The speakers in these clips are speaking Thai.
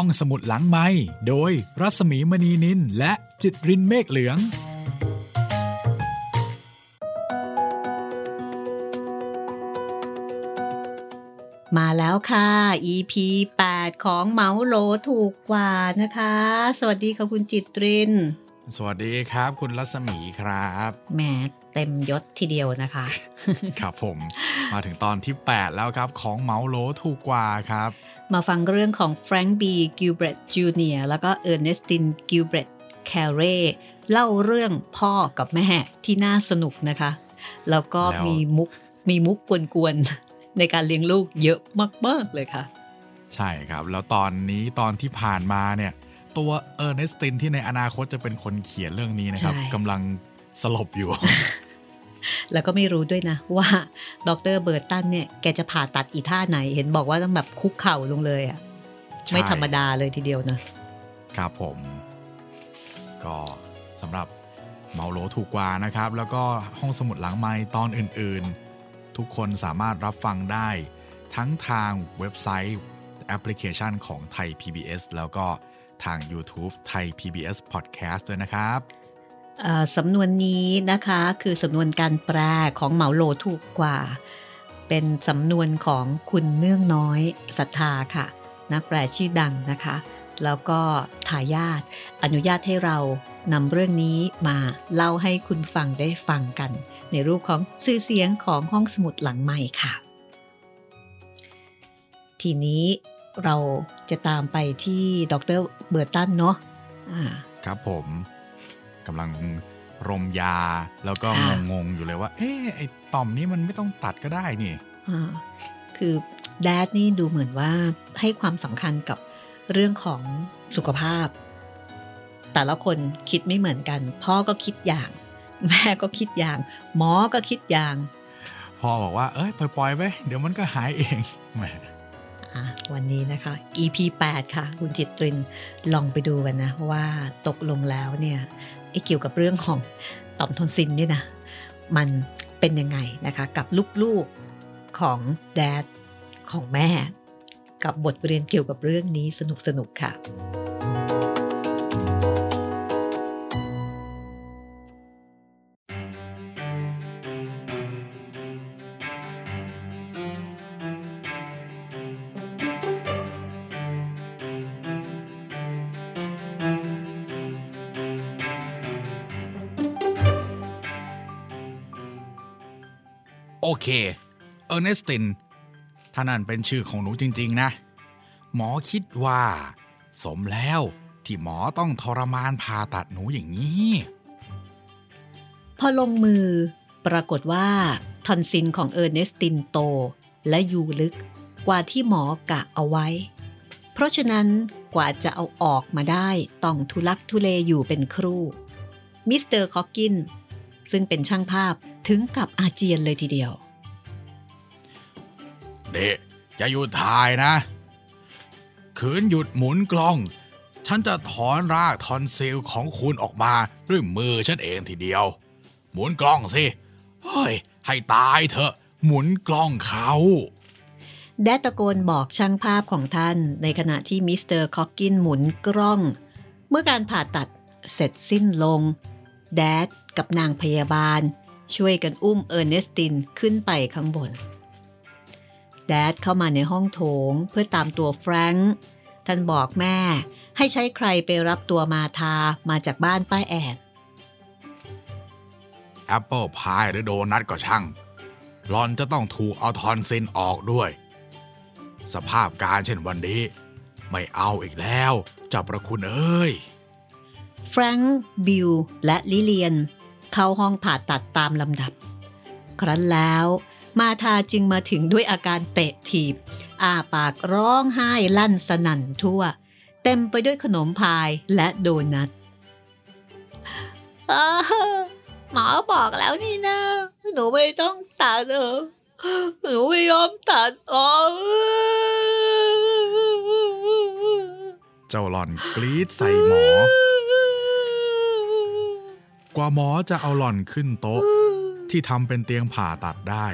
ห้องสมุดหลังไม้โดยรัสมีมณีนินและจิตรินเมฆเหลือง มาแล้วค่ะ EP 8 ของเมาโลถูกกว่านะคะ สวัสดีค่ะคุณจิตริน สวัสดีครับ คุณรัศมีครับแหมเต็มยศทีเดียวนะคะ ครับผม มาถึงตอนที่ 8 แล้วครับ ของเมาโลถูกกว่าครับ มาฟังเรื่องของแฟรงค์บีกิลเบรตจูเนียแล้วก็เออร์เนสตินกิลเบรตแคเรเล่าเรื่องพ่อกับแม่ที่น่าสนุกนะคะ แล้วก็แล้วมีมุกมีมุกกวนๆ ในการเลี้ยงลูกเยอะมากๆเลยค่ะ ใช่ครับ แล้วตอนนี้ตอนที่ผ่านมาเนี่ย ตัวเออร์เนสตินที่ในอนาคตจะเป็นคนเขียนเรื่องนี้นะครับใช่กำลังสลบอยู่ แล้วก็ไม่รู้ด้วยนะ ว่าดรเบิร์ตันเนี่ยแกจะผ่าตัดอีท่าไหน เห็นบอกว่าต้องแบบคุกเข่าลงเลยอะ่ะใช่ไม่ธรรมดาเลยทีเดียวนะครับผม ก็สำหรับเหมาโหลถูกกว่านะครับ แล้วก็ห้องสมุดหลังไมค์ตอนอื่นๆ ทุกคนสามารถรับฟังได้ ทั้งทางเว็บไซต์แอปพลิเคชันของไทย PBS แล้วก็ทาง YouTube ไทย PBS Podcast ด้วยนะครับเอ่อ สำนวนนี้นะคะคือสำนวนการแปลของเหมาโลถูกกว่า เป็นสำนวนของคุณเนื่องน้อยศรัทธาค่ะ นักแปลชื่อดังนะคะ แล้วก็ทายาทอนุญาตให้เรานำเรื่องนี้มาเล่าให้คุณฟังได้ฟังกัน ในรูปของสื่อเสียงของห้องสมุดหลังใหม่ค่ะ ทีนี้เราจะตามไปที่ดรเบอร์ตันเนาะครับผม กำลังรมยา แล้วก็ค่ะงงๆอยู่เลยว่า เอ๊ะไอ้ต่อมนี้มันไม่ต้องตัดก็ได้นี่อ่าคือแดดนี่ดูเหมือนว่าให้ความสำคัญกับเรื่องของสุขภาพ แต่ละคนคิดไม่เหมือนกัน พ่อก็คิดอย่าง แม่ก็คิดอย่าง หมอก็คิดอย่าง พ่อบอกว่า เอ้ยปล่อยๆไปเดี๋ยวมันก็หายเองแหมอะวันนี้นะคะ EP 8 ค่ะ คุณจิตรินลองไปดูกันนะว่าตกลงแล้วเนี่ยไอ้ เกี่ยวกับเรื่องของต่อมทอนซินเนี่ยนะมันเป็นยังไงนะคะ กับลูกๆของแดดของแม่ กับบทเรียนเกี่ยวกับเรื่องนี้สนุกๆค่ะ โอเค เออร์เนสตินถ้านั่นเป็นชื่อของหนูจริง ๆ นะ หมอคิดว่า สมแล้วที่หมอต้องทรมานผ่าตัดหนูอย่างนี้ พอลงมือ ปรากฏว่า ทอนซิลของเออร์เนสตินโต และอยู่ลึกกว่าที่หมอกะเอาไว้ เพราะฉะนั้นกว่าจะเอาออกมาได้ต้องทุลักทุเลอยู่เป็นครู่มิสเตอร์คอกกิน ซึ่งเป็นช่างภาพถึงกับอาเจียนเลยทีเดียวเด็จะหยุดถ่ายนะ ขืนหยุดหมุนกล้อง ฉันจะถอนรากทอนซิลของคุณออกมาด้วยมือฉันเองทีเดียว หมุนกล้องสิ เฮ้ย ให้ตายเถอะ หมุนกล้องเข้า Dad ตะโกนบอกช่างภาพของท่านในขณะที่มิสเตอร์คอกกินหมุนกล้อง เมื่อการผ่าตัดเสร็จสิ้นลง Dad กับนางพยาบาล ช่วยกันอุ้มเออร์เนสตินขึ้นไปข้างบน Dad เข้ามาในห้องโถงเพื่อตามตัวแฟรงค์ท่านบอกแม่ให้ใช้ใครไปรับตัวมาทามาจากบ้านป้าแอดแอปเปิลพายหรือโดนัทก็ช่างหล่อนจะต้องถูกเอาทอนซิลออกด้วย สภาพการเช่นวันนี้ ไม่เอาอีกแล้วเจ้าประคุณเอ้ย แฟรงค์บิลและลิเลียน เข้าห้องผ่าตัดตามลำดับ ครั้นแล้วมาทาจึงมาถึงด้วยอาการเตะถีบ อ้าปากร้องไห้ลั่นสนั่นทั่ว เต็มไปด้วยขนมพายและโดนัทหมอบอกแล้วนี่นะ หนูไม่ต้องตัดเออหนูไม่ยอมตัดออกเจ้าหลอนกรีดใส่หมอ กว่าหมอจะเอาหล่อนขึ้นโต๊ะ ที่ทำเป็นเตียงผ่าตัดได้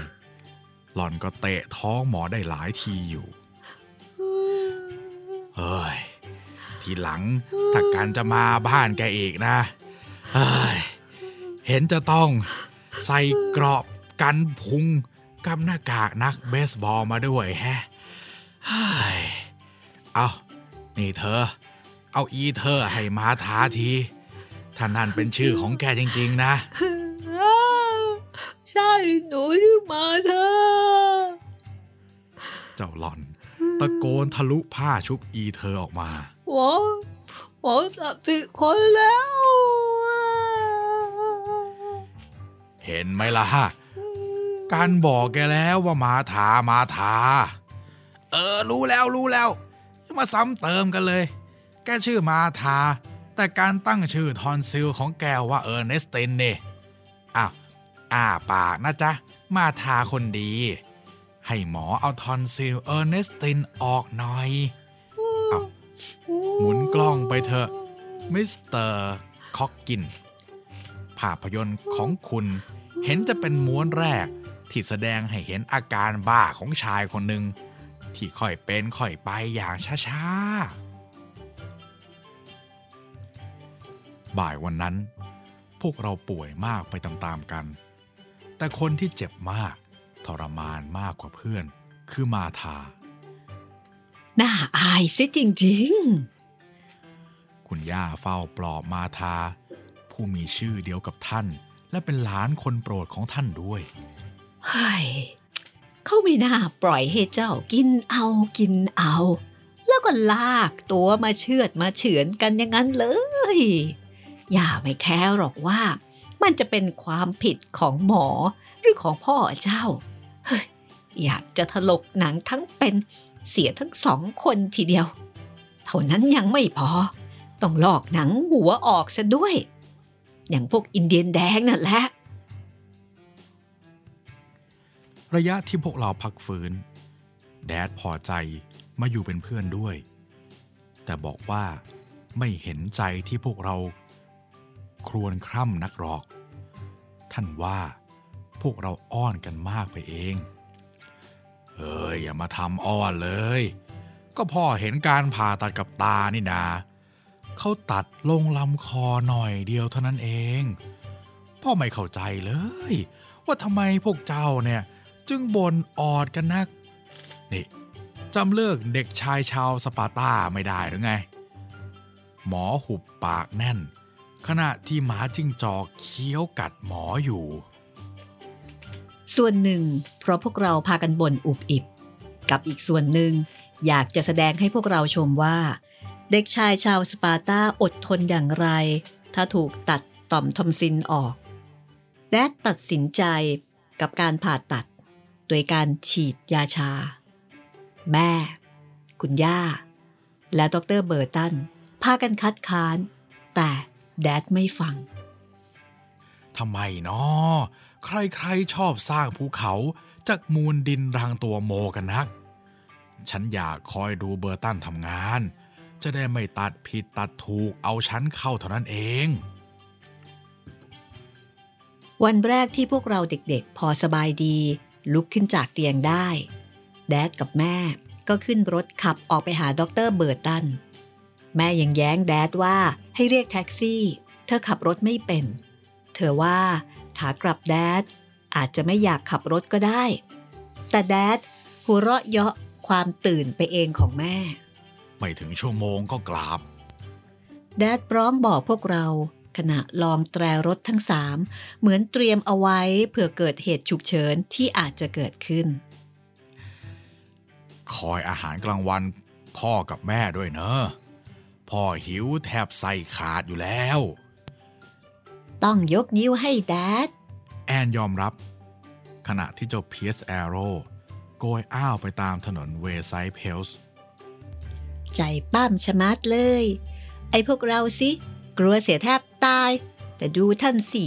หล่อนก็เตะท้องหมอได้หลายทีอยู่เฮ้ย ทีหลังถ้ากันจะมาบ้านแกอีกนะเฮ้ย เห็นจะต้องใส่เกราะกันพุงกับหน้ากากนักเบสบอลมาด้วยแฮะเฮ้ยเอา นี่เธอ เอาอีเธอให้มาท้าที ถ้านั่นเป็นชื่อของแกจริง ๆ นะ ใช่หนูชื่อมาเธอ เจ้าหล่อน ตะโกนทะลุผ้าชุบอีเธอออกมาหมอหมอตัดผิดคนแล้ว เห็นไหมล่ะ การบอกแกแล้วว่ามาทามาทาเออ รู้แล้วรู้แล้วอย่ามาซ้ำเติมกันเลย แกชื่อมาทา แต่การตั้งชื่อทอนซิลของแกว่าเออร์เนสตินเนี่ยอ้าวอ้าปากนะจ๊ะ มาทาคนดี ให้หมอเอาทอนซิลเออร์เนสตินออกหน่อยเอาหมุนกล้องไปเถอะ มิสเตอร์คอกกิน ภาพยนตร์ของคุณเห็นจะเป็นม้วนแรกที่แสดงให้เห็นอาการบ้าของชายคนหนึ่งที่ค่อยเป็นค่อยไปอย่างช้าๆ บ่ายวันนั้น พวกเราป่วยมากไปตามๆกัน แต่คนที่เจ็บมากทรมานมากกว่าเพื่อน คือมาธาน่าอายซิจริงคุณย่าเฝ้าปลอบมาธาผู้มีชื่อเดียวกับท่าน และเป็นหลานคนโปรดของท่านด้วยๆเฮ้ยเขาไม่น่าปล่อยให้เจ้ากินเอากินเอา แล้วก็ลากตัวมาเชือดมาเฉือนกันอย่างนั้นเลย อย่าไม่แค้หรอกว่า มันจะเป็นความผิดของหมอหรือของพ่อเจ้า เฮ้ย อยากจะถลกหนังทั้งเป็นเสียทั้งสองคนทีเดียว เท่านั้นยังไม่พอ ต้องลอกหนังหัวออกซะด้วย อย่างพวกอินเดียนแดงนั่นแหละ ระยะที่พวกเราพักฟื้น แดดพอใจมาอยู่เป็นเพื่อนด้วย แต่บอกว่าไม่เห็นใจที่พวกเรา ครวญคร่ำนักหรอก ท่านว่าพวกเราอ้อนกันมากไปเอง เอ้ยอย่ามาทำอ้อนเลย ก็พ่อเห็นการผ่าตัดกับตานี่นาเขาตัดลงลำคอหน่อยเดียวเท่านั้นเอง พ่อไม่เข้าใจเลย ว่าทำไมพวกเจ้าเนี่ยจึงบ่นออดกันนัก นี่จำเลิกเด็กชายชาวสปาร์ตาไม่ได้หรือไง หมอหุบปากแน่น ขณะที่หมาจิ้งจอกเคี้ยวกัดหมออยู่ ส่วนหนึ่ง เพราะพวกเราพากันบ่นอุบอิบ กับอีกส่วนหนึ่ง อยากจะแสดงให้พวกเราชมว่า เด็กชายชาวสปาร์ตาอดทนอย่างไร ถ้าถูกตัดต่อมทอมซินออกแดดตัดสินใจกับการผ่าตัด โดยการฉีดยาชา แม่ คุณย่า และดรเบอร์ตันพากันคัดค้าน แต่ แดดไม่ฟังทำไมเนาะใครๆชอบสร้างภูเขาจากมูลดินรางตัวโมกันนัก ฉันอยากคอยดูเบอร์ตันทำงาน จะได้ไม่ตัดผิดตัดถูกเอาฉันเข้าเท่านั้นเอง วันแรกที่พวกเราเด็กๆ พอสบายดี ลุกขึ้นจากเตียงได้ แดดกับแม่ก็ขึ้นรถขับออกไปหาดรเบิร์ตัน แม่ยังแย้งแดดว่าให้เรียกแท็กซี่ เธอขับรถไม่เป็น เธอว่าถากลับแดดอาจจะไม่อยากขับรถก็ได้ แต่แดดหัวเราะเยาะความตื่นไปเองของแม่ ไม่ถึงชั่วโมงก็กลับ แดดพร้อมบอกพวกเราขณะลองแตรรถทั้งสามเหมือนเตรียมเอาไว้เผื่อเกิดเหตุฉุกเฉินที่อาจจะเกิดขึ้น คอยอาหารกลางวันพ่อกับแม่ด้วยเนอะ พ่อหิวแทบไส้ขาดอยู่แล้ว ต้องยกนิ้วให้ Dad แอนยอมรับ ขณะที่เจ้า Pierce-Arrow โกยอ้าวไปตามถนนเวไซเพลส์ใจป้ำชะมัดเลย ไอ้พวกเราสิ กลัวเสียแทบตาย แต่ดูท่านสิ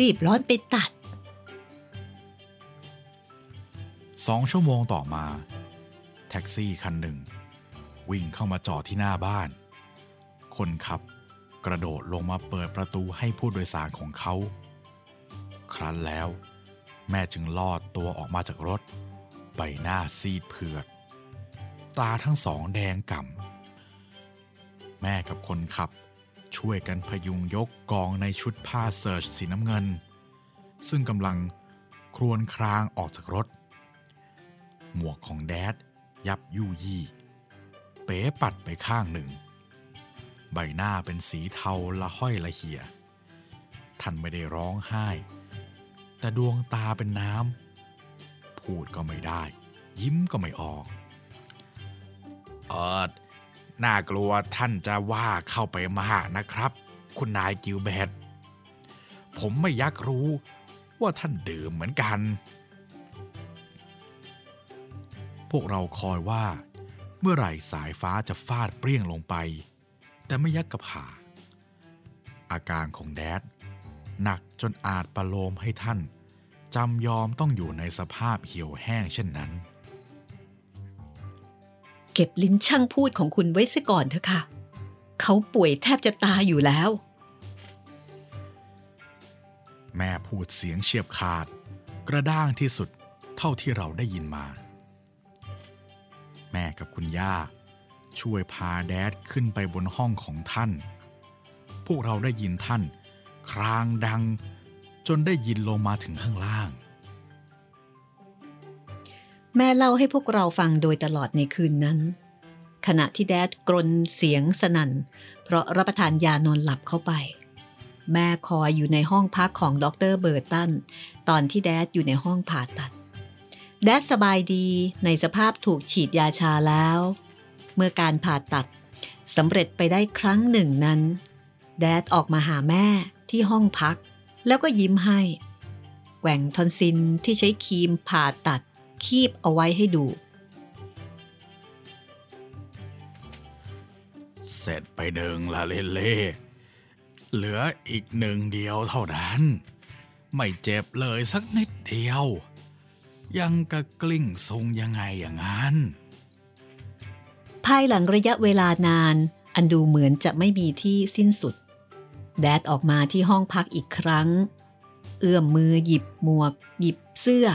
รีบร้อนไปตัดสองชั่วโมงต่อมา แท็กซี่คันหนึ่ง วิ่งเข้ามาจอดที่หน้าบ้าน คนขับ กระโดดลงมาเปิดประตูให้ผู้โดยสารของเขา ครั้นแล้ว แม่จึงลอดตัวออกมาจากรถ ใบหน้าซีดเผือด ตาทั้งสองแดงก่ำ แม่กับคนขับช่วยกันพยุงยกกองในชุดผ้าเสิร์ชสีน้ำเงิน ซึ่งกำลังครวนครางออกจากรถ หมวกของแดดยับยุยี่ เป๋ปัดไปข้างหนึ่ง ใบหน้าเป็นสีเทาละห้อยละเหี่ย ท่านไม่ได้ร้องไห้ แต่ดวงตาเป็นน้ำ พูดก็ไม่ได้ ยิ้มก็ไม่ออกเออน่ากลัวท่านจะว่าเข้าไปมากนะครับ คุณนายกิลเบตผมไม่ยักรู้ว่าท่านดื่มเหมือนกัน พวกเราคอยว่า เมื่อไหร่สายฟ้าจะฟาดเปรี้ยงลงไป แต่ไม่ยักกระผาอาการของแดดหนักจนอาจประโลมให้ท่านจำยอมต้องอยู่ในสภาพเหี่ยวแห้งเช่นนั้น เก็บลิ้นช่างพูดของคุณไว้ซะก่อนเถอะค่ะ เขาป่วยแทบจะตายอยู่แล้ว แม่พูดเสียงเฉียบขาด กระด้างที่สุดเท่าที่เราได้ยินมา แม่กับคุณย่า ช่วยพาแดดขึ้นไปบนห้องของท่าน พวกเราได้ยินท่าน ครางดัง จนได้ยินลงมาถึงข้างล่าง แม่เล่าให้พวกเราฟังโดยตลอดในคืนนั้น ขณะที่แดดกรนเสียงสนั่น เพราะรับประทานยานอนหลับเข้าไป แม่คอยอยู่ในห้องพักของดรเบิร์ตัน ตอนที่แดดอยู่ในห้องผ่าตัด แดดสบายดีในสภาพถูกฉีดยาชาแล้ว มื่อการผ่าตัดสำเร็จไปได้ครั้งหนึ่งนั้น แดดออกมาหาแม่ที่ห้องพัก แล้วก็ยิ้มให้แหว่งทอนซินที่ใช้ครีมผ่าตัด คีบเอาไว้ให้ดู เสร็จไปหนึ่งละเลเล่เหลืออีกหนึ่งเดียวเท่านั้น ไม่เจ็บเลยสักนิดเดียว ยังกะกลิ้งทรงยังไงอย่างนั้น ภายหลังระยะเวลานาน อันดูเหมือนจะไม่มีที่สิ้นสุด แดดออกมาที่ห้องพักอีกครั้ง เอื้อมมือหยิบหมวก หยิบเสื้อ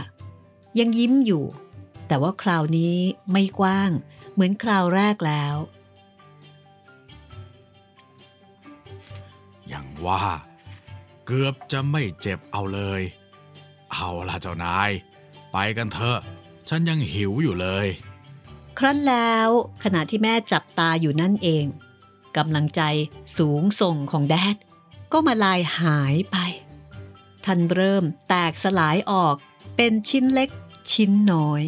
ยังยิ้มอยู่ แต่ว่าคราวนี้ไม่กว้าง เหมือนคราวแรกแล้ว อย่างว่า เกือบจะไม่เจ็บเอาเลย เอาล่ะเจ้านาย ไปกันเถอะ ฉันยังหิวอยู่เลย ครั้นแล้วขณะที่แม่จับตาอยู่นั่นเองกำลังใจสูงส่งของแดด ก็มาลายหายไป ท่านเริ่มแตกสลายออกเป็นชิ้นเล็กชิ้นน้อย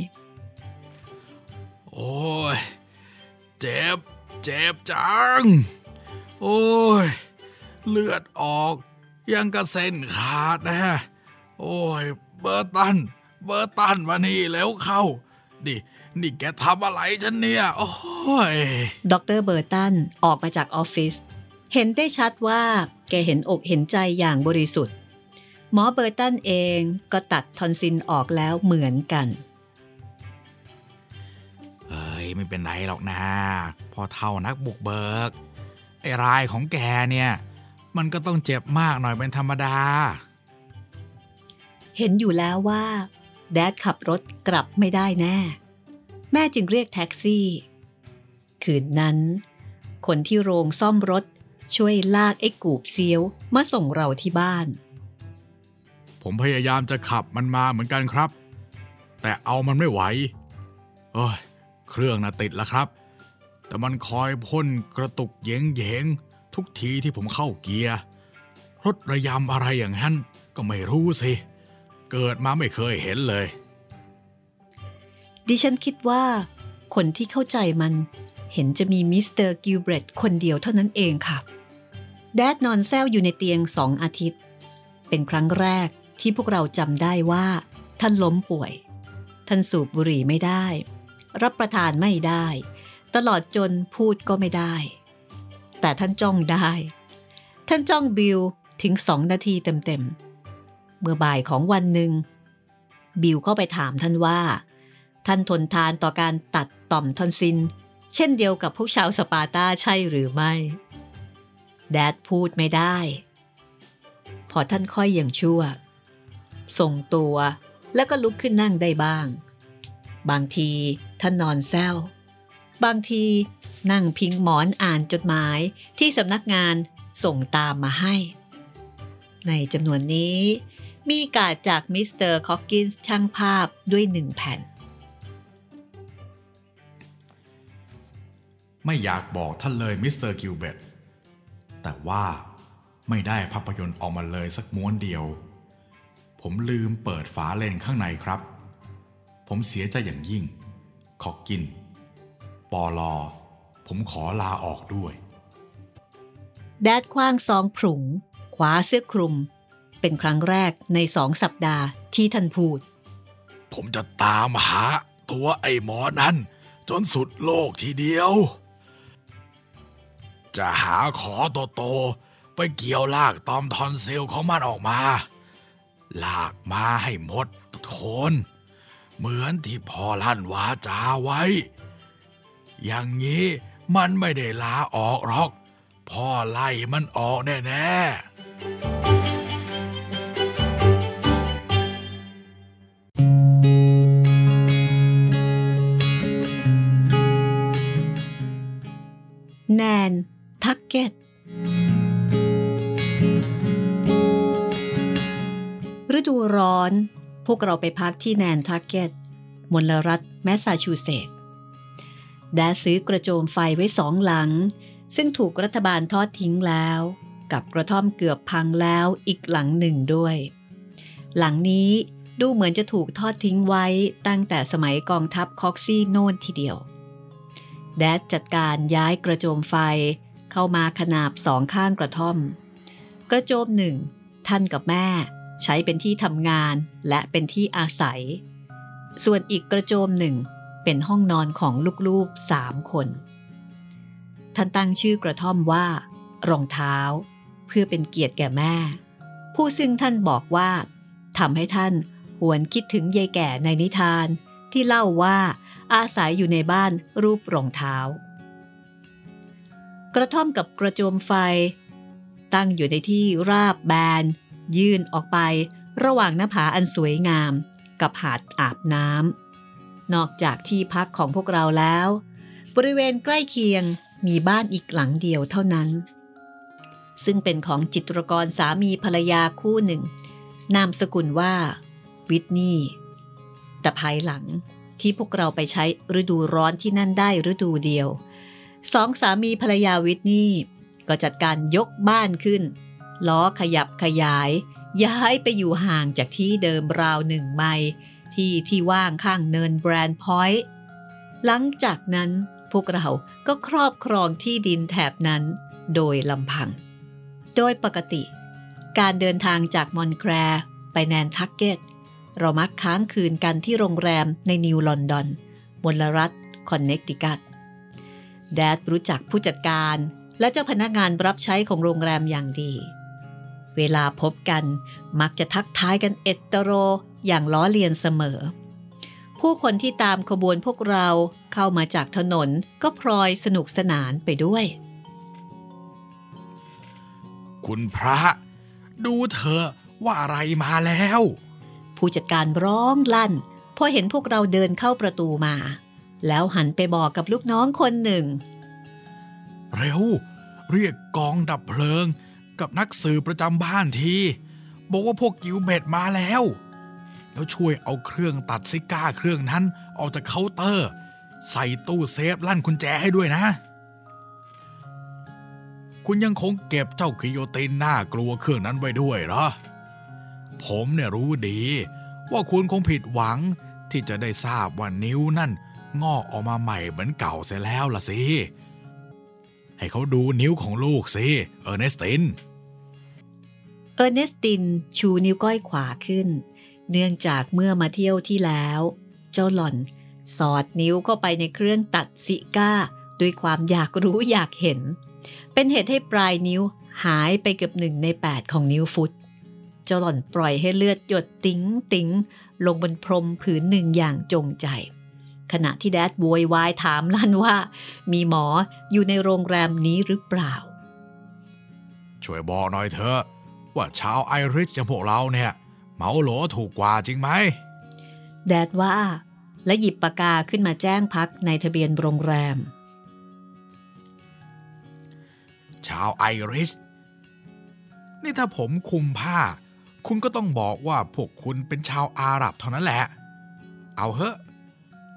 โอ้ย เจ็บ เจ็บจัง โอ้ย เลือดออก ยังกระเส้นขาดนะ โอ้ย เบอร์ตัน เบอร์ตันมานี่แล้วเข้านี่ นี่แกทำอะไรฉันเนี่ย โอ้ยดรเบอร์ตันออกมาจากออฟฟิศเห็นได้ชัดว่าแกเห็นอกเห็นใจอย่างบริสุทธิ์ หมอเบอร์ตันเองก็ตัดทอนซิลออกแล้วเหมือนกันเอ้ยไม่เป็นไรหรอกนะพอเท่านักบุกเบิก ไอ้รายของแกเนี่ย มันก็ต้องเจ็บมากหน่อยเป็นธรรมดา เห็นอยู่แล้วว่า แดดขับรถกลับไม่ได้แน่ แม่จึงเรียกแท็กซี่ คืนนั้น คนที่โรงซ่อมรถช่วยลากไอ้กูบเซียวมาส่งเราที่บ้าน ผมพยายามจะขับมันมาเหมือนกันครับ แต่เอามันไม่ไหว เอ้ย เครื่องน่ะติดแล้วครับ แต่มันคอยพ่นกระตุกเยงเยงทุกทีที่ผมเข้าเกียร์ รถระยำอะไรอย่างนั้นก็ไม่รู้สิ เกิดมาไม่เคยเห็นเลย ดิฉันคิดว่า คนที่เข้าใจมัน เห็นจะมีมิสเตอร์กิลเบรตคนเดียวเท่านั้นเองค่ะ Dad นอนแซ่วอยู่ในเตียงสองอาทิตย์ เป็นครั้งแรกที่พวกเราจำได้ว่า ท่านล้มป่วย ท่านสูบบุหรี่ไม่ได้ รับประทานไม่ได้ ตลอดจนพูดก็ไม่ได้ แต่ท่านจ้องได้ ท่านจ้องบิลถึงสองนาทีเต็มๆเมื่อบ่ายของวันหนึ่ง บิลเข้าไปถามท่านว่า ท่านทนทานต่อการตัดต่อมทอนซิน เช่นเดียวกับพวกชาวสปาร์ตาใช่หรือไม่ แดดพูดไม่ได้ พอท่านค่อยอย่างชั่วส่งตัวแล้วก็ลุกขึ้นนั่งได้บ้าง บางทีท่านนอนแซวบางทีนั่งพิงหมอนอ่านจดหมายที่สำนักงานส่งตามมาให้ ในจำนวนนี้มีกาดจากมิสเตอร์คอกกินส์ช่างภาพด้วยหนึ่งแผ่น ไม่อยากบอกท่านเลยมิสเตอร์กิลเบรธแต่ว่าไม่ได้ภาพยนตร์ออกมาเลยสักม้วนเดียว ผมลืมเปิดฝาเลนส์ข้างในครับ ผมเสียใจอย่างยิ่ง ขอกิน ปอลอ ผมขอลาออกด้วย Dad ขว้างซองผุงคว้าเสื้อคลุม เป็นครั้งแรกในสองสัปดาห์ที่ท่านพูด ผมจะตามหาตัวไอ้หมอนั้น จนสุดโลกทีเดียว จะหาขอโตๆไปเกี่ยวลากตอมทอนซิลของมันออกมา ลากมาให้หมดโคนเหมือนที่พ่อลั่นวาจาไว้ อย่างนี้มันไม่ได้ลาออกหรอก พ่อไล่มันออกแน่ๆแนน ทักเก็ต ฤดูร้อน พวกเราไปพักที่แนนทักเก็ต มลรัฐแมสซาชูเซตส์ Dad ซื้อกระโจมไฟไว้สองหลัง ซึ่งถูกรัฐบาลทอดทิ้งแล้ว กับกระท่อมเกือบพังแล้วอีกหลังหนึ่งด้วย หลังนี้ดูเหมือนจะถูกทอดทิ้งไว้ตั้งแต่สมัยกองทัพคอกซี่โน่นทีเดียว แดดจัดการย้ายกระโจมไฟ เข้ามาขนาบสองข้างกระท่อม กระโจมหนึ่ง ท่านกับแม่ ใช้เป็นที่ทำงานและเป็นที่อาศัย ส่วนอีกกระโจมหนึ่ง เป็นห้องนอนของลูกๆสามคน ท่านตั้งชื่อกระท่อมว่า รองเท้า เพื่อเป็นเกียรติแก่แม่ ผู้ซึ่งท่านบอกว่าทำให้ท่านหวนคิดถึงยายแก่ในนิทานที่เล่าว่าอาศัยอยู่ในบ้านรูปรองเท้า กระท่อมกับกระโจมไฟ ตั้งอยู่ในที่ราบแบน ยื่นออกไประหว่างหน้าผาอันสวยงาม กับหาดอาบน้ำนอกจากที่พักของพวกเราแล้ว บริเวณใกล้เคียงมีบ้านอีกหลังเดียวเท่านั้น ซึ่งเป็นของจิตรกรสามีภรรยาคู่หนึ่ง นามสกุลว่า วิทนีย์แต่ภายหลังที่พวกเราไปใช้ฤดูร้อนที่นั่นได้ฤดูเดียว สองสามีภรรยาวิทนี่ก็จัดการยกบ้านขึ้น ล้อขยับขยาย ย้ายไปอยู่ห่างจากที่เดิมราวหนึ่งไมล์ที่ที่ว่างข้างเนินแบรนด์พอยต์หลังจากนั้นพวกเราก็ครอบครองที่ดินแถบนั้นโดยลำพัง โดยปกติ การเดินทางจากมอนต์แคลร์ไปแนนทักเก็ต เรามักค้างคืนกันที่โรงแรมในนิวลอนดอนมลรัฐคอนเนคติคัต Dad รู้จักผู้จัดการและเจ้าพนักงานรับใช้ของโรงแรมอย่างดี เวลาพบกันมักจะทักทายกันเอ็ดตะโรอย่างล้อเลียนเสมอ ผู้คนที่ตามขบวนพวกเราเข้ามาจากถนนก็พลอยสนุกสนานไปด้วย คุณพระ ดูเธอว่าอะไรมาแล้ว ผู้จัดการร้องลั่นพอเห็นพวกเราเดินเข้าประตูมา แล้วหันไปบอกกับลูกน้องคนหนึ่ง เร็ว เรียกกองดับเพลิง กับนักสืบประจำบ้านที บอกว่าพวกกิวเบ็ดมาแล้ว แล้วช่วยเอาเครื่องตัดซิการ์เครื่องนั้นออกจากเคาน์เตอร์ ใส่ตู้เซฟลั่นกุญแจให้ด้วยนะ คุณยังคงเก็บเจ้ากิโยตินน่ากลัวเครื่องนั้นไว้ด้วยเหรอ ผมเนี่ยรู้ดี ว่าคุณคงผิดหวังที่จะได้ทราบว่านิ้วนั่น งอกออกมาใหม่เหมือนเก่าเสียแล้วล่ะสิ ให้เขาดูนิ้วของลูกสิ เออร์เนสติน เออร์เนสตินชูนิ้วก้อยขวาขึ้น เนื่องจากเมื่อมาเที่ยวที่แล้ว เจ้าหล่อน สอดนิ้วเข้าไปในเครื่องตัดซิก้า ด้วยความอยากรู้อยากเห็น เป็นเหตุให้ปลายนิ้วหายไปเกือบหนึ่งในแปดของนิ้วฟุต เจ้าหล่อนปล่อยให้เลือดหยดติ๋งติ๋งลงบนพรมผืนหนึ่งอย่างจงใจ ขณะที่แดดบวยวายถามลั่นว่า มีหมออยู่ในโรงแรมนี้หรือเปล่า ช่วยบอกหน่อยเถอะว่าชาวไอริชอย่างพวกเราเนี่ยเมาโหลถูกกว่าจริงไหม แดดว่า และหยิบปากกาขึ้นมาแจ้งพักในทะเบียนโรงแรม ชาวไอริช นี่ถ้าผมคุมผ้า คุณก็ต้องบอกว่าพวกคุณเป็นชาวอาหรับเท่านั้นแหละ เอาเถอะ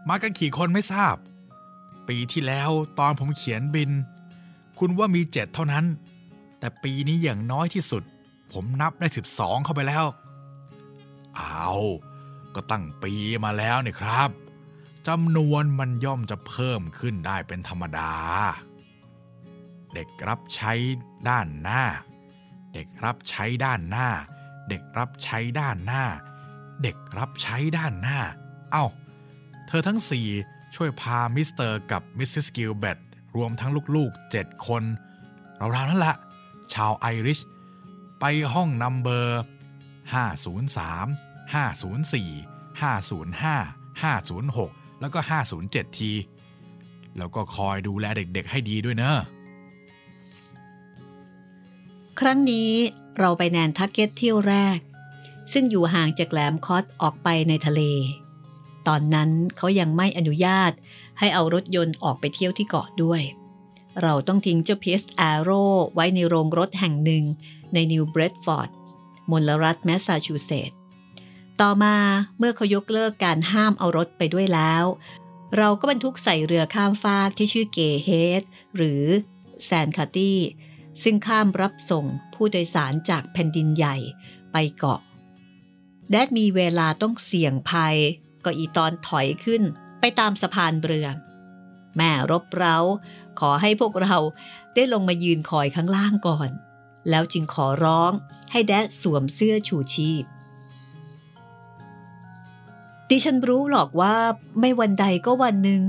มากันกี่คนไม่ทราบ ปีที่แล้วตอนผมเขียนบิน คุณว่ามีเจ็ดเท่านั้น แต่ปีนี้อย่างน้อยที่สุด ผมนับได้สิบสองเข้าไปแล้ว เอาก็ตั้งปีมาแล้วนี่ครับจำนวนมันย่อมจะเพิ่มขึ้นได้เป็นธรรมดา เด็กรับใช้ด้านหน้า เด็กรับใช้ด้านหน้า เด็กรับใช้ด้านหน้า เด็กรับใช้ด้านหน้า เอ้า เธอทั้งสี่ช่วยพามิสเตอร์กับมิสซิสกิลเบรธรวมทั้งลูกๆเจ็ดคนราวๆนั่นละ ชาวไอริช ไปห้อง number 503 504 505 506 แล้วก็ 507 ที แล้วก็คอยดูแลเด็กๆให้ดีด้วยเนอะครั้งนี้เราไปแนนทักเก็ตเที่ยวแรก ซึ่งอยู่ห่างจากแหลมคอดออกไปในทะเล ตอนนั้นเขายังไม่อนุญาตให้เอารถยนต์ออกไปเที่ยวที่เกาะด้วย เราต้องทิ้งเจ้าเพียร์ซแอร์โรว์ไว้ในโรงรถแห่งหนึ่งในนิวเบดฟอร์ดมลรัฐแมสซาชูเซตส์ต่อมาเมื่อเขายกเลิกการห้ามเอารถไปด้วยแล้ว เราก็บรรทุกใส่เรือข้ามฟากที่ชื่อเกเฮดหรือแซนคาตี้ซึ่งข้ามรับส่งผู้โดยสารจากแผ่นดินใหญ่ไปเกาะแดดมีเวลาต้องเสี่ยงภัย ก็อีตอนถอยขึ้นไปตามสะพานเรือ แม่รบเร้า ขอให้พวกเราได้ลงมายืนคอยข้างล่างก่อน แล้วจึงขอร้องให้แดดสวมเสื้อชูชีพ ดิฉันรู้หรอกว่าไม่วันใดก็วันหนึ่ง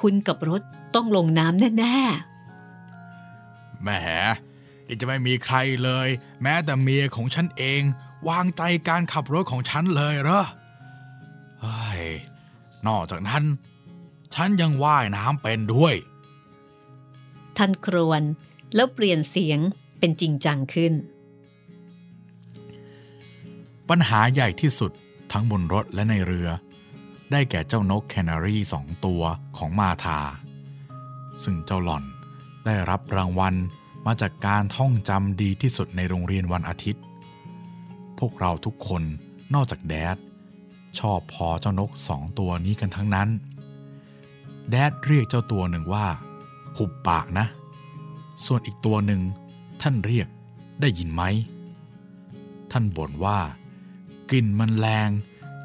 คุณกับรถต้องลงน้ำแน่ๆแหมนี่จะไม่มีใครเลย แม้แต่เมียของฉันเอง วางใจการขับรถของฉันเลยเหรอ เฮ้ย นอกจากนั้น ฉันยังว่ายน้ำเป็นด้วย ท่านครวนแล้วเปลี่ยนเสียงเป็นจริงจังขึ้น ปัญหาใหญ่ที่สุดทั้งบนรถและในเรือ ได้แก่เจ้านกแคนารีสองตัวของมาธา ซึ่งเจ้าหล่อนได้รับรางวัลมาจากการท่องจำดีที่สุดในโรงเรียนวันอาทิตย์ พวกเราทุกคนนอกจากแดด ชอบพอเจ้านกสองตัวนี้กันทั้งนั้น แดดเรียกเจ้าตัวหนึ่งว่า หุบปากนะ ส่วนอีกตัวหนึ่งท่านเรียกได้ยินไหม ท่านบ่นว่ากลิ่นมันแรง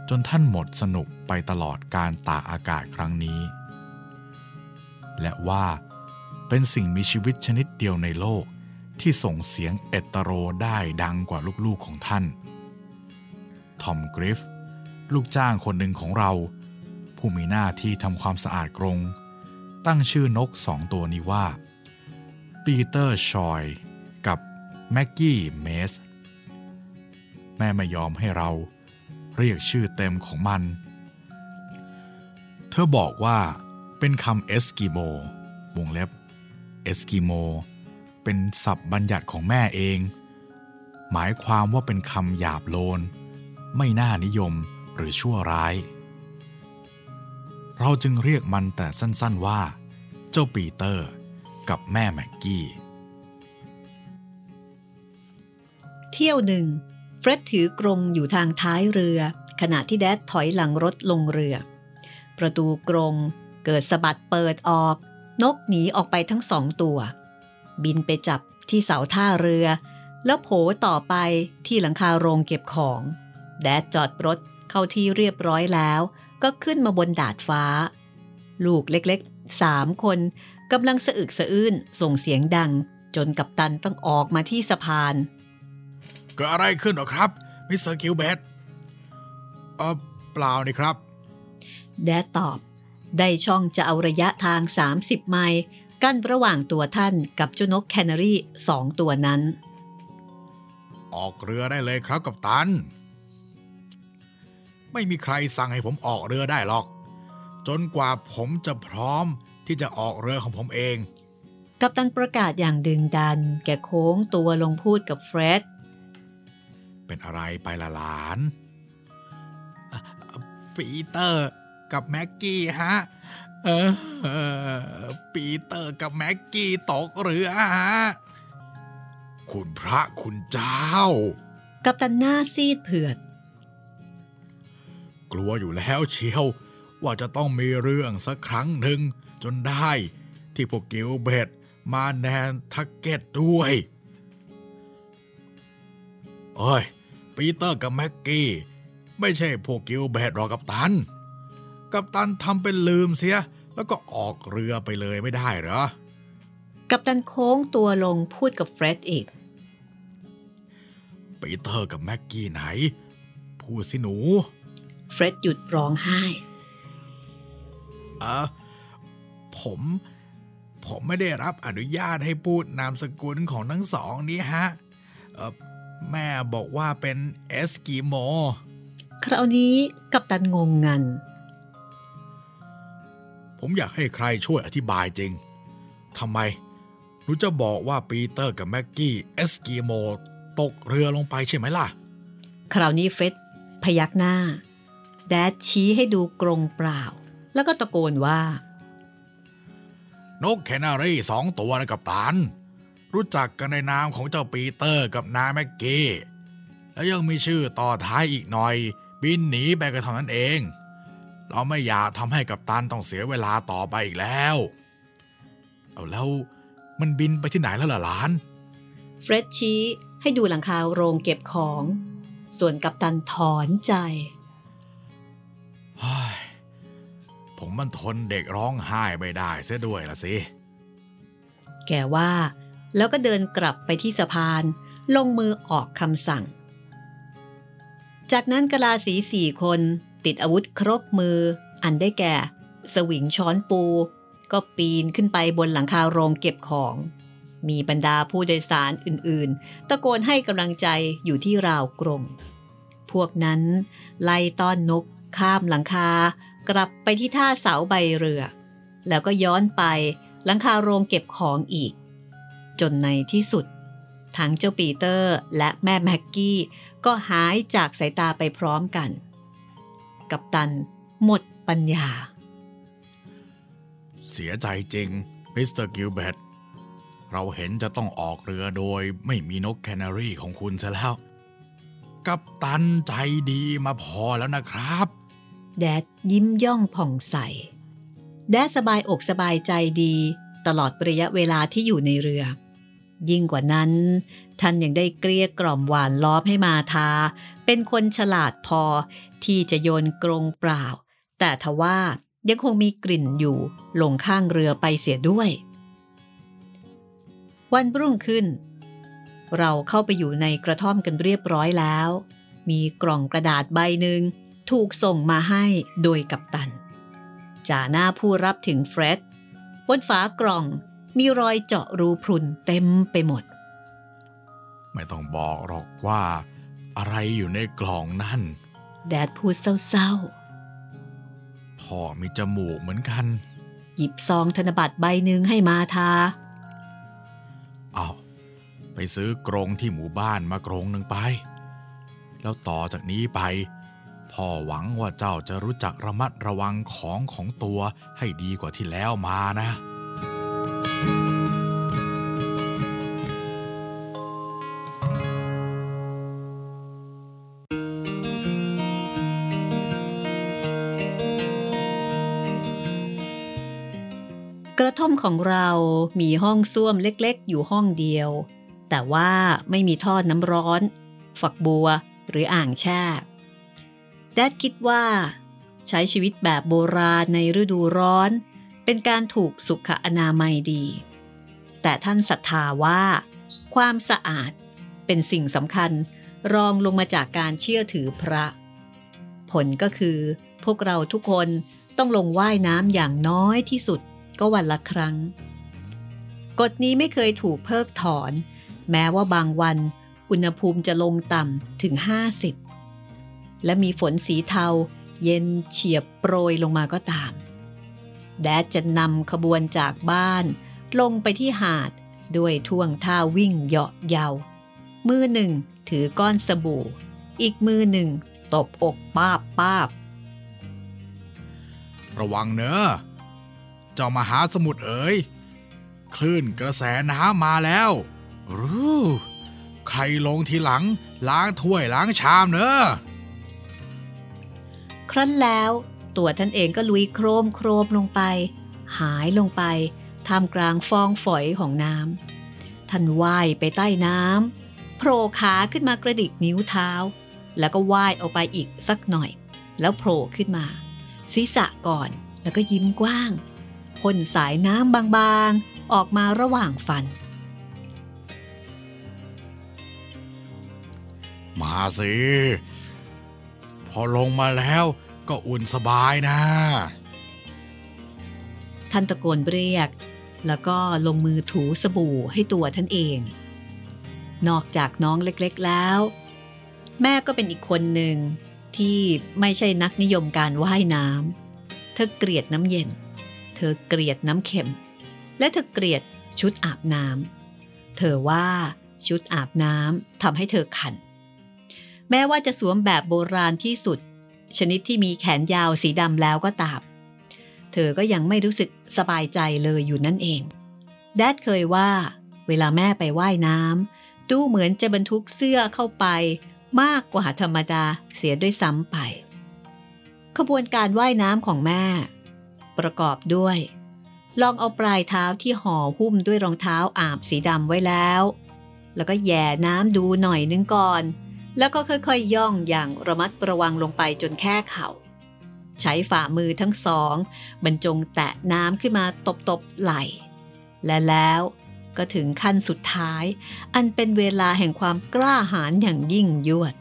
จนท่านหมดสนุกไปตลอดการตากอากาศครั้งนี้ และว่าเป็นสิ่งมีชีวิตชนิดเดียวในโลกที่ส่งเสียงเอตโรได้ดังกว่าลูกๆของท่าน ทอมกริฟ ลูกจ้างคนหนึ่งของเรา ผู้มีหน้าที่ทำความสะอาดกรง ตั้งชื่อนกสองตัวนี้ว่า ปีเตอร์ซอยล์ กับแม็กกี้เมส แม่ไม่ยอมให้เราเรียกชื่อเต็มของมัน เธอบอกว่าเป็นคำเอสกิโมวงเล็บเอสกิโมเป็นศัพท์บัญญัติของแม่เอง หมายความว่าเป็นคำหยาบโลน ไม่น่านิยม หรือชั่วร้าย เราจึงเรียกมันแต่สั้นๆว่า เจ้าปีเตอร์กับแม่แม็กกี้ เที่ยวหนึ่ง เฟร็ดถือกรงอยู่ทางท้ายเรือ ขณะที่แดดถอยหลังรถลงเรือ ประตูกรงเกิดสะบัดเปิดออก นกหนีออกไปทั้งสองตัว บินไปจับที่เสาท่าเรือ แล้วโผต่อไปที่หลังคาโรงเก็บของ Dad จอดรถ เข้าที่เรียบร้อยแล้ว ก็ขึ้นมาบนดาดฟ้า ลูกเล็กๆสามคนกำลังสะอึกสะอื้นส่งเสียงดัง จนกัปตันต้องออกมาที่สะพาน เกิดอะไรขึ้นหรอครับมิสเตอร์กิลเบรธเออเปล่านี่ครับ Dad ตอบ ได้ช่องจะเอาระยะทาง 30 ไมล์กั้นระหว่างตัวท่านกับเจ้านกแคนารีสองตัวนั้น ออกเรือได้เลยครับกัปตัน ไม่มีใครสั่งให้ผมออกเรือได้หรอก จนกว่าผมจะพร้อมที่จะออกเรือของผมเอง กัปตันประกาศอย่างดึงดัน แกโค้งตัวลงพูดกับเฟร็ด เป็นอะไรไปละหลาน ปีเตอร์กับแม็กกี้ฮะ เออ ปีเตอร์กับแม็กกี้ตกเรือฮะ คุณพระคุณเจ้า กัปตันหน้าซีดเผือด กลัวอยู่แล้วเชียว ว่าจะต้องมีเรื่องสักครั้งหนึ่งจนได้ ที่พวกกิลเบรธมาแนนทักเก็ตด้วยเอ้ย ปีเตอร์กับแม็กกี้ ไม่ใช่พวกกิลเบรธหรอกกัปตัน กับตันทำเป็นลืมเสีย แล้วก็ออกเรือไปเลยไม่ได้เหรอ กับตันโค้งตัวลงพูดกับเฟร็ดอีก ปีเตอร์กับแม็กกี้ไหน พูดสิหนู เฟร็ดหยุดร้องไห้เออผม ผมไม่ได้รับอนุญาตให้พูดนามสกุลของทั้งสองนี้ฮะเออแม่บอกว่าเป็นเอสกิโม คราวนี้กัปตันงงงัน ผมอยากให้ใครช่วยอธิบายจริง ทำไมหนูจะบอกว่าปีเตอร์กับแม็กกี้เอสกิโม ตกเรือลงไปใช่ไหมล่ะ คราวนี้เฟร็ดพยักหน้า Dad ชี้ให้ดูกรงเปล่า แล้วก็ตะโกนว่า นกแคนารีสองตัวนะกัปตัน รู้จักกันในนามของเจ้าปีเตอร์กับนายแม็กกี้แล้วยังมีชื่อต่อท้ายอีกหน่อย บินหนีไปกันเท่านั้นเอง เราไม่อยากทำให้กับตันต้องเสียเวลาต่อไปอีกแล้ว เอาแล้วมันบินไปที่ไหนแล้วล่ะหลาน เฟร็ดชี้ให้ดูหลังคาโรงเก็บของ ส่วนกัปตันถอนใจเฮ้ย ผมมันทนเด็กร้องไห้ไม่ได้เสียด้วยละสิ แกว่า แล้วก็เดินกลับไปที่สะพาน ลงมือออกคำสั่ง จากนั้นกลาสีสี่คนติดอาวุธครบมือ อันได้แก่ สวิงช้อนปู ก็ปีนขึ้นไปบนหลังคาโรงเก็บของ มีบรรดาผู้โดยสารอื่นๆ ตะโกนให้กำลังใจอยู่ที่ราวกรงพวกนั้นไล่ต้อนนก ข้ามหลังคากลับไปที่ท่าเสาใบเรือ แล้วก็ย้อนไปหลังคาโรงเก็บของอีก จนในที่สุด ทั้งเจ้าปีเตอร์และแม่แม็กกี้ก็หายจากสายตาไปพร้อมกัน กัปตันหมดปัญญา เสียใจจริง มิสเตอร์กิลเบรธเราเห็นจะต้องออกเรือโดยไม่มีนกแคนารีของคุณซะแล้ว กัปตันใจดีมาพอแล้วนะครับ แดดยิ้มย่องผ่องใส แดดสบายอกสบายใจดี ตลอดระยะเวลาที่อยู่ในเรือ ยิ่งกว่านั้น ท่านยังได้เกลี้ยกล่อมหวานล้อมให้มาทา เป็นคนฉลาดพอที่จะโยนกรงเปล่า แต่ทว่ายังคงมีกลิ่นอยู่ลงข้างเรือไปเสียด้วย วันรุ่งขึ้น เราเข้าไปอยู่ในกระท่อมกันเรียบร้อยแล้ว มีกล่องกระดาษใบหนึ่ง ถูกส่งมาให้โดยกัปตัน จ่าหน้าผู้รับถึงเฟร็ดบนฝากล่องมีรอยเจาะรูพรุนเต็มไปหมด ไม่ต้องบอกหรอกว่าอะไรอยู่ในกล่องนั่น แดดพูดเศร้าพ่อมีจมูกเหมือนกันๆหยิบซองธนบัตรใบหนึ่งให้มาทา เอาไปซื้อกรงที่หมู่บ้านมากรงหนึ่งไป แล้วต่อจากนี้ไป พ่อหวังว่าเจ้าจะรู้จักระมัดระวังของของตัวให้ดีกว่าที่แล้วมานะ กระท่อมของเรามีห้องส้วมเล็กๆ อยู่ห้องเดียว แต่ว่าไม่มีท่อน้ำร้อน ฝักบัวหรืออ่างแช่ แดดคิดว่า ใช้ชีวิตแบบโบราณในฤดูร้อน เป็นการถูกสุขอนามัยดี แต่ท่านศรัทธาว่า ความสะอาดเป็นสิ่งสำคัญรองลงมาจากการเชื่อถือพระ ผลก็คือ พวกเราทุกคนต้องลงว่ายน้ำอย่างน้อยที่สุดก็วันละครั้ง กฎนี้ไม่เคยถูกเพิกถอน แม้ว่าบางวันอุณหภูมิจะลงต่ำถึง 50 และมีฝนสีเทา เย็นเฉียบโปรยลงมาก็ตาม แดดจะนำขบวนจากบ้าน ลงไปที่หาดด้วยท่วงท่าวิ่งเหาะเยา มือหนึ่งถือก้อนสบู่ อีกมือหนึ่งตบอกป้าบป้าบ ระวังเนอะเจ้ามหาสมุทรเอ๋ยคลื่นกระแสน้ำมาแล้ว รู้ ใครลงทีหลังล้างถ้วยล้างชามเนอะ ครั้นแล้วตัวท่านเองก็ลุยโครมโครมลงไป หายลงไปท่ามกลางฟองฝอยของน้ำท่านว่ายไปใต้น้ำโผล่ขาขึ้นมากระดิกนิ้วเท้า แล้วก็ว่ายออกไปอีกสักหน่อย แล้วโผล่ขึ้นมา ศีรษะก่อนแล้วก็ยิ้มกว้างพ่นสายน้ำบางๆ ออกมาระหว่างฟัน มาสิ พอลงมาแล้วก็อุ่นสบายนะ ท่านตะโกนเรียก แล้วก็ลงมือถูสบู่ให้ตัวท่านเอง นอกจากน้องเล็กๆแล้ว แม่ก็เป็นอีกคนหนึ่งที่ไม่ใช่นักนิยมการว่ายน้ำเธอเกลียดน้ำเย็น เธอเกลียดน้ำเค็ม และเธอเกลียดชุดอาบน้ำเธอว่าชุดอาบน้ำทำให้เธอขัน แม้ว่าจะสวมแบบโบราณที่สุด ชนิดที่มีแขนยาวสีดำแล้วก็ตาม เธอก็ยังไม่รู้สึกสบายใจเลยอยู่นั่นเอง แดดเคยว่า เวลาแม่ไปไว่ายน้ำดูเหมือนจะบรรทุกเสื้อเข้าไปมากกว่าธรรมดาเสียด้วยซ้ำไป ขบวนการว่ายน้ำของแม่ ประกอบด้วย ลองเอาปลายเท้าที่ห่อหุ้มด้วยรองเท้าอาบสีดำไว้แล้ว แล้วก็แย่น้ำดูหน่อยนึงก่อน แล้วก็ค่อยๆย่องอย่างระมัดระวังลงไปจนแค่เขา่า ใช้ฝ่ามือทั้งสองบรรจงแตะน้ำขึ้นมาตบๆไหล และแล้วก็ถึงขั้นสุดท้าย อันเป็นเวลาแห่งความกล้าหาญอย่างยิ่งยวด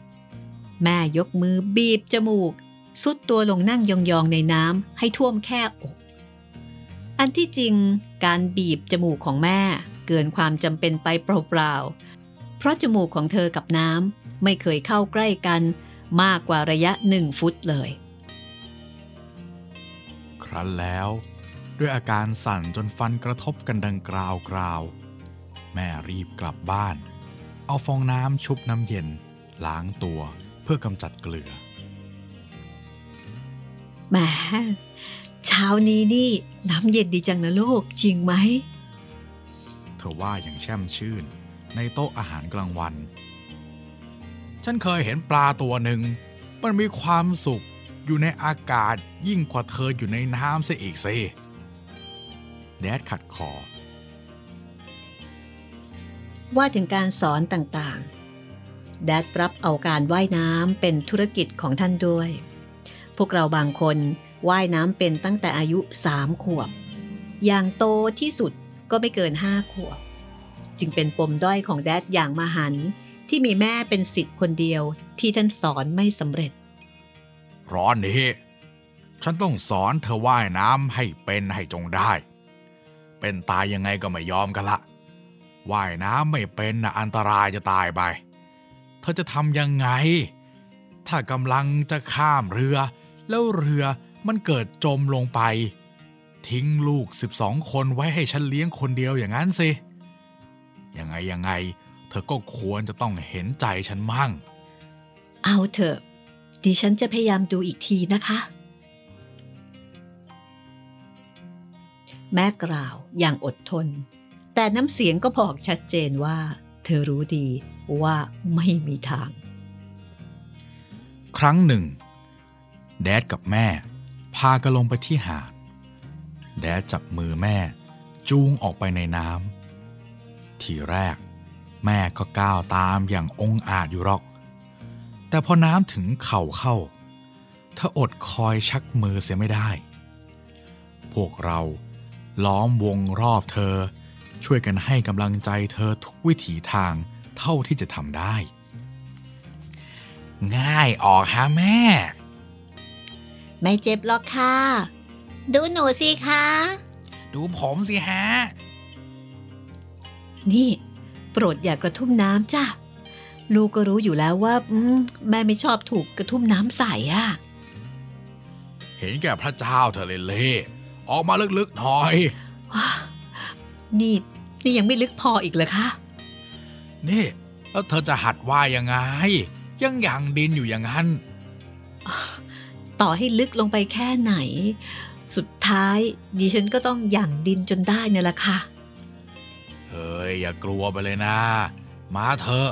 แม่ยกมือบีบจมูก สุดตัวลงนั่งยองๆในน้ำให้ท่วมแค่อก อันที่จริงการบีบจมูกของแม่เกินความจำเป็นไปเปล่าๆเพราะจมูกของเธอกับน้ำ ไม่เคยเข้าใกล้กันมากกว่าระยะหนึ่งฟุตเลย ครั้นแล้ว ด้วยอาการสั่นจนฟันกระทบกันดังกราวกราว แม่รีบกลับบ้าน เอาฟองน้ำชุบน้ำเย็น ล้างตัวเพื่อกำจัดเกลือแหมเช้านี้นี่น้ำเย็นดีจังนะลูกจริงไหม เธอว่าอย่างแช่มชื่นในโต๊ะอาหารกลางวัน ฉันเคยเห็นปลาตัวหนึ่ง มันมีความสุขอยู่ในอากาศยิ่งกว่าเธออยู่ในน้ำเสียอีกสิแดดขัดคอ ว่าถึงการสอนต่างๆ แดดรับเอาการว่ายน้ำเป็นธุรกิจของท่านด้วย พวกเราบางคนว่ายน้ำเป็นตั้งแต่อายุสามขวบ อย่างโตที่สุดก็ไม่เกินห้าขวบ จึงเป็นปมด้อยของแดดอย่างมหัน ที่มีแม่เป็นสิทธิ์คนเดียวที่ท่านสอนไม่สำเร็จ ร้อนนี้ ฉันต้องสอนเธอว่ายน้ำให้เป็นให้จงได้ เป็นตายยังไงก็ไม่ยอมกันละว่ายน้ำไม่เป็นนะอันตรายจะตายไป เธอจะทำยังไง ถ้ากำลังจะข้ามเรือ แล้วเรือมันเกิดจมลงไป ทิ้งลูกสิบองคนไว้ให้ฉันเลี้ยงคนเดียวอย่างนั้นสิ ยังไงยังไง ธอก็ควรจะต้องเห็นใจฉันมั่ง เอาเถอะ ดิฉันจะพยายามดูอีกทีนะคะ แม่กล่าวอย่างอดทน แต่น้ำเสียงก็บอกชัดเจนว่า เธอรู้ดีว่าไม่มีทาง ครั้งหนึ่ง แดดกับแม่ พากันลงไปที่หาด แดดจับมือแม่ จูงออกไปในน้ำทีแรก แม่ก็ก้าวตามอย่างองอาจอยู่หรอก แต่พอน้ำถึงเข่าเข้าเธออดคอยชักมือเสียไม่ได้ พวกเราล้อมวงรอบเธอ ช่วยกันให้กำลังใจเธอทุกวิถีทางเท่าที่จะทำได้ ง่ายออกฮะแม่ ไม่เจ็บหรอกค่ะ ดูหนูสิคะ ดูผมสิฮะ นี่ โปรดอย่ากระทุ่มน้ำจ้ะ ลูกก็รู้อยู่แล้วว่าแม่ไม่ชอบถูกกระทุ่มน้ำใส่อะเห็นแก่พระเจ้าเธอเลยเล่ออกมาลึกๆหน่อย นี่นี่ยังไม่ลึกพออีกเลยคะ นี่แล้วเธอจะหัดว่ายยังไง ยังยังดินอยู่อย่างนั้น ต่อให้ลึกลงไปแค่ไหน สุดท้ายดิฉันก็ต้องหยั่งดินจนได้นี่แหละค่ะ เฮ้ยอย่ากลัวไปเลยนะ มาเถอะ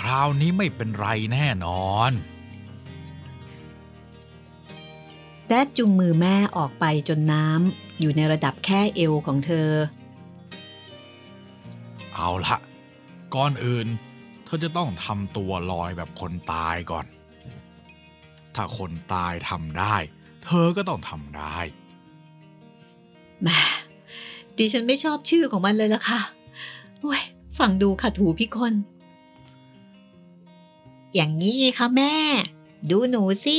คราวนี้ไม่เป็นไรแน่นอนแดดจุงมือแม่ออกไปจนน้ำอยู่ในระดับแค่เอวของเธอ เอาละก่อนอื่น เธอจะต้องทำตัวลอยแบบคนตายก่อน ถ้าคนตายทำได้ เธอก็ต้องทำได้แหม่ดิฉันไม่ชอบชื่อของมันเลยล่ะค่ะ โอ้ยฟังดูขัดหูพี่คน อย่างนี้ไงคะแม่ ดูหนูสิ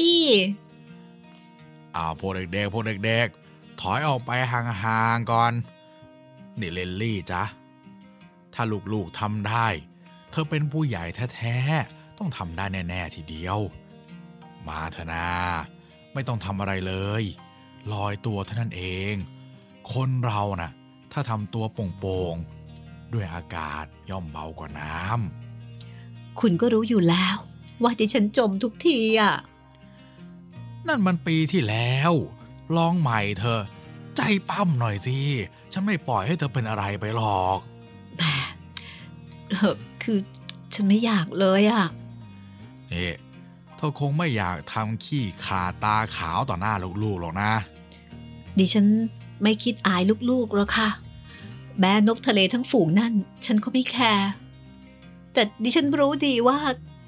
อ้าวพวกเด็กๆพวกเด็กๆ ถอยออกไปห่างๆก่อน นี่เลนลี่จ๊ะ ถ้าลูกๆทำได้ เธอเป็นผู้ใหญ่แท้ๆ ต้องทำได้แน่ๆทีเดียว มาเถอะนาไม่ต้องทำอะไรเลย ลอยตัวเท่านั้นเอง คนเราน่ะ ถ้าทำตัวโป่งๆ ด้วยอากาศย่อมเบากว่าน้ำ คุณก็รู้อยู่แล้ว ว่าดิฉันจมทุกทีอะ นั่นมันปีที่แล้ว ลองใหม่เธอะใจปั้มหน่อยสิ ฉันไม่ปล่อยให้เธอเป็นอะไรไปหรอกแหมเออคือฉันไม่อยากเลยอะเอ๊ะเธอคงไม่อยากทำขี้ขาตาขาวต่อหน้าลูกๆหรอกนะ ดิฉันไม่คิดอายลูกๆหรอกค่ะ แม้นกทะเลทั้งฝูงนั่น ฉันก็ไม่แคร์แต่ดิฉันรู้ดีว่า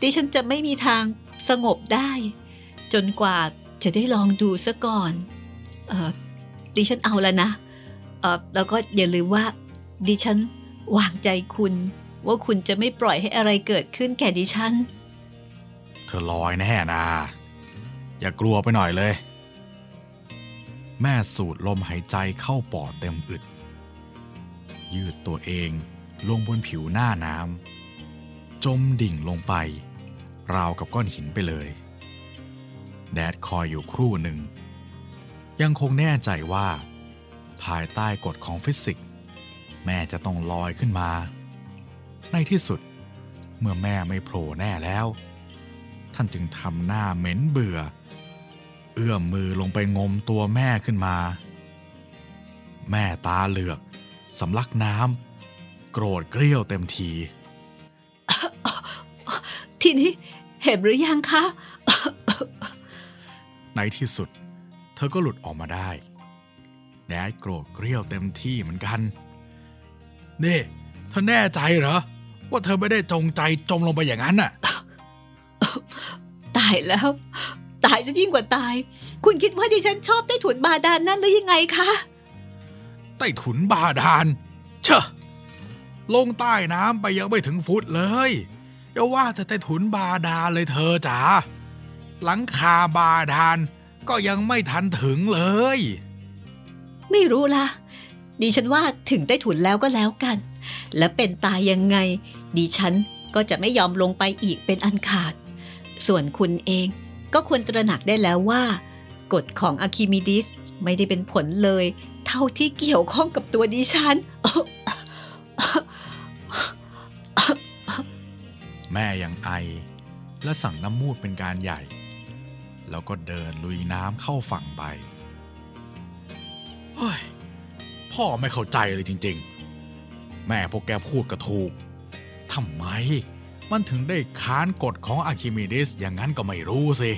ดิฉันจะไม่มีทางสงบได้ จนกว่าจะได้ลองดูซะก่อนเออดิฉันเอาแล้วนะเออแล้วก็อย่าลืมว่า ดิฉันวางใจคุณ ว่าคุณจะไม่ปล่อยให้อะไรเกิดขึ้นแก่ดิฉัน เธอลอยแน่นะอย่ากลัวไปหน่อยเลย แม่สูดลมหายใจเข้าปอดเต็มอึด ยืดตัวเองลงบนผิวหน้าน้ำจมดิ่งลงไป ราวกับก้อนหินไปเลย แดดคอยอยู่ครู่หนึ่ง ยังคงแน่ใจว่า ภายใต้กฎของฟิสิกส์ แม่จะต้องลอยขึ้นมา ในที่สุด เมื่อแม่ไม่โผล่แน่แล้ว ท่านจึงทำหน้าเหม็นเบื่อ เอื้อมมือลงไปงมตัวแม่ขึ้นมา แม่ตาเหลือก สำลักน้ำโกรธเกรี้ยวเต็มที ทีนี้เห็นหรือยังคะ ในที่สุด เธอก็หลุดออกมาได้แดดโกรธเกรี้ยวเต็มที่เหมือนกัน นี่เธอแน่ใจเหรอ ว่าเธอไม่ได้จงใจจมลงไปอย่างนั้นน่ะ ตายแล้ว ตายจะยิ่งกว่าตาย คุณคิดว่าดิฉันชอบใต้ถุนบาดาลนนั่นหรือยังไงคะ ใต้ถุนบาดาล เชอะลงใต้น้ำไปยังไม่ถึงฟุตเลยอย่าว่าแต่ใต้ถุนบาดาลเลยเธอจ๋าหลังคาบาดาลก็ยังไม่ทันถึงเลย ไม่รู้ละดิฉันว่าถึงใต้ถุนแล้วก็แล้วกัน และเป็นตายยังไง ดิฉันก็จะไม่ยอมลงไปอีกเป็นอันขาด ส่วนคุณเองก็ควรตระหนักได้แล้วว่า กฎของอะคิมิดิสไม่ได้เป็นผลเลย เท่าที่เกี่ยวข้องกับตัวดิฉัน แม่ยังไอ และสั่งน้ำมูดเป็นการใหญ่ แล้วก็เดินลุยน้ำเข้าฝั่งไปเฮ้ยพ่อไม่เข้าใจเลยจริง ๆ แม่พวกแกพูดก็ถูกทำไม มันถึงได้ค้านกฎของอะคิมิดิสอย่างนั้นก็ไม่รู้สิ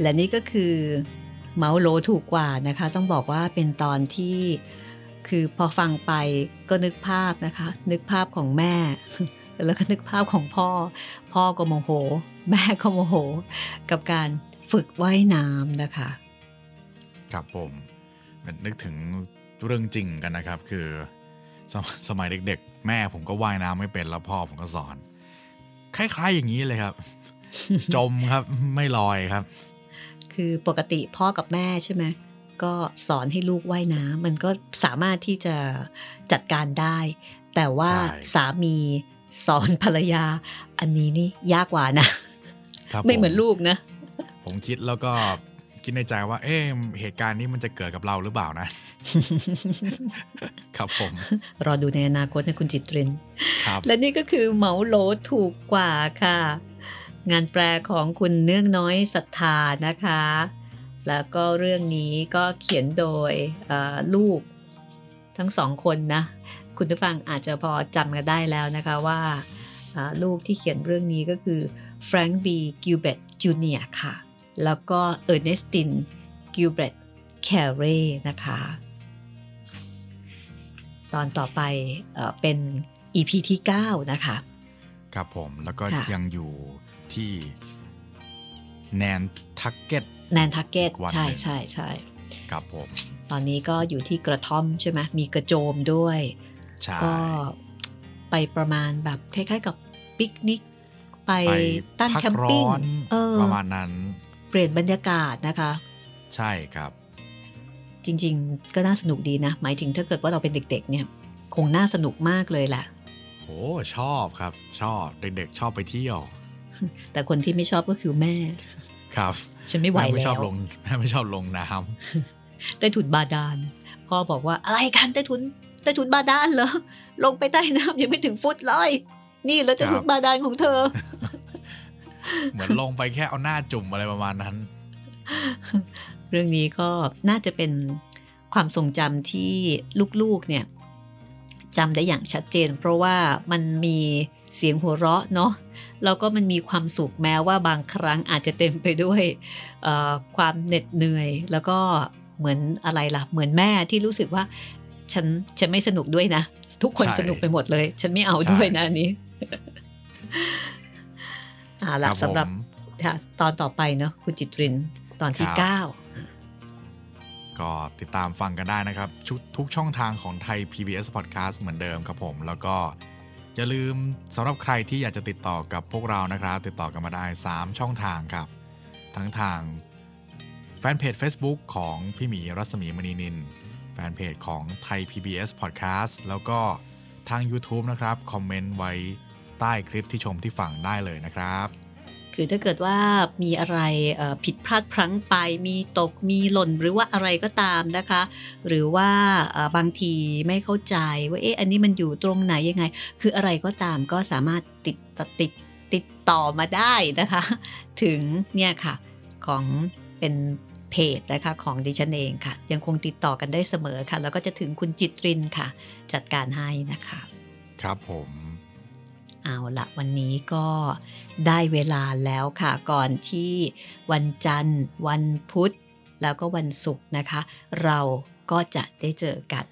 และนี่ก็คือเมาส์โลถูกกว่านะคะ ต้องบอกว่าเป็นตอนที่คือพอฟังไปก็นึกภาพนะคะ นึกภาพของแม่ แล้วก็นึกภาพของพ่อ พ่อก็โมโห แม่ก็โมโห กับการฝึกว่ายน้ำนะคะ ครับผมมันนึกถึงเรื่องจริงกันนะครับ คือสมสมัยเด็กๆ แม่ผมก็ว่ายน้ำไม่เป็นแล้วพ่อผมก็สอน คล้ายๆอย่างนี้เลยครับ จมครับไม่ลอยครับ คือปกติพ่อกับแม่ใช่ไหมก็สอนให้ลูกว่ายน้ำมันก็สามารถที่จะจัดการได้ แต่ว่าใช่สามีสอนภรรยา อันนี้นี่ยากกว่านะครับไม่เหมือนผลูกนะ ผมคิดแล้วก็คิดในใจว่า เอ๊ะเหตุการณ์นี้มันจะเกิดกับเราหรือเปล่านะ ครับผม รอดูในอนาคตนะคุณจิตรินครับและนี่ก็คือเหมาโหลถูกกว่าค่ะ งานแปลของคุณเนื่องน้อยศรัทธานะคะ แล้วก็เรื่องนี้ก็เขียนโดยลูกทั้งสองคนนะ คุณผู้ฟังอาจจะพอจำกันได้แล้วนะคะว่าลูกที่เขียนเรื่องนี้ก็คือแฟรงค์บีกิลเบรธจูเนียร์ค่ะ แล้วก็เออร์เนสตินกิลเบรธแครีย์นะคะ ตอนต่อไปเอเป็น EP ที่ 9 นะคะ ครับผมแล้วก็ยังอยู่ ที่แนนทักเก็ตแนนทักเก็ตใช่ใช่ใช่ครับผมตอนนี้ก็อยู่ที่กระท่อมใช่ไหมมีกระโจมด้วยก็ไปประมาณแบบคล้าย ๆ กับปิกนิกไปตั้งแคมปิ้งประมาณนั้น เปลี่ยนบรรยากาศนะคะ ใช่ครับ จริง ๆ ก็น่าสนุกดีนะ หมายถึงถ้าเกิดว่าเราเป็นเด็ก ๆ เนี่ย คงน่าสนุกมากเลยแหละโอ้ชอบครับ ชอบเด็ก ๆ ชอบไปเที่ยว แต่คนที่ไม่ชอบก็คือแม่ ครับ ฉันไม่ไหวแล้วไม่ชอบลงแม่ไม่ชอบลงน้ำใต้ถุนบาดาลพ่อบอกว่าอะไรกันใต้ถุนใต้ถุนบาดาลเหรอลงไปใต้น้ำยังไม่ถึงฟุตเลย นี่แล้วจะถุนบาดาลของเธอ เหมือนลงไปแค่เอาหน้าจุ่มอะไรประมาณนั้น เรื่องนี้ก็น่าจะเป็นความทรงจำที่ลูกๆเนี่ยจำได้อย่างชัดเจน เพราะว่ามันมี เสียงหัวเราะเนาะแล้วก็มันมีความสุขแม้ว่าบางครั้งอาจจะเต็มไปด้วยความเหน็ดเหนื่อย แล้วก็เหมือนอะไรล่ะเหมือนแม่ที่รู้สึกว่าฉันฉันไม่สนุกด้วยนะ ทุกคนสนุกไปหมดเลย ฉันไม่เอาด้วยนะนี้อ่าหลักสำหรับตอนต่อไปเนาะคุณจิตรินตอนที่เก้าก็ติดตามฟังกันได้นะครับชุดทุกช่องทางของไทย PBS Podcast เหมือนเดิมครับผม แล้วก็ อย่าลืมสำหรับใครที่อยากจะติดต่อกับพวกเรานะครับ ติดต่อกันมาได้ 3 ช่องทางครับ ทั้งทางแฟนเพจ Facebook ของพี่หมีรัศมีมณีนิน แฟนเพจของไทย PBS Podcast แล้วก็ทาง YouTube นะครับ คอมเมนต์ไว้ใต้คลิปที่ชมที่ฟังได้เลยนะครับ คือถ้าเกิดว่ามีอะไรผิดพลาดพลั้งไป มีตกมีหล่นหรือว่าอะไรก็ตามนะคะ หรือว่าบางทีไม่เข้าใจว่าเอ๊ะอันนี้มันอยู่ตรงไหนยังไง คืออะไรก็ตามก็สามารถติดติดติดต่อมาได้นะคะ ถึงเนี่ยค่ะของเป็นเพจนะคะของดิฉันเองค่ะ ยังคงติดต่อกันได้เสมอค่ะ แล้วก็จะถึงคุณจิตรินค่ะ จัดการให้นะคะ ครับผม เอาละวันนี้ก็ได้เวลาแล้วค่ะ ก่อนที่วันจันทร์ วันพุธ แล้วก็วันศุกร์นะคะ เราก็จะได้เจอกัน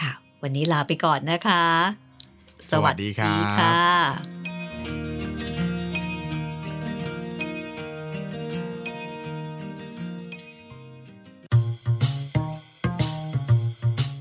ค่ะ วันนี้ลาไปก่อนนะคะ สวัสดีค่ะ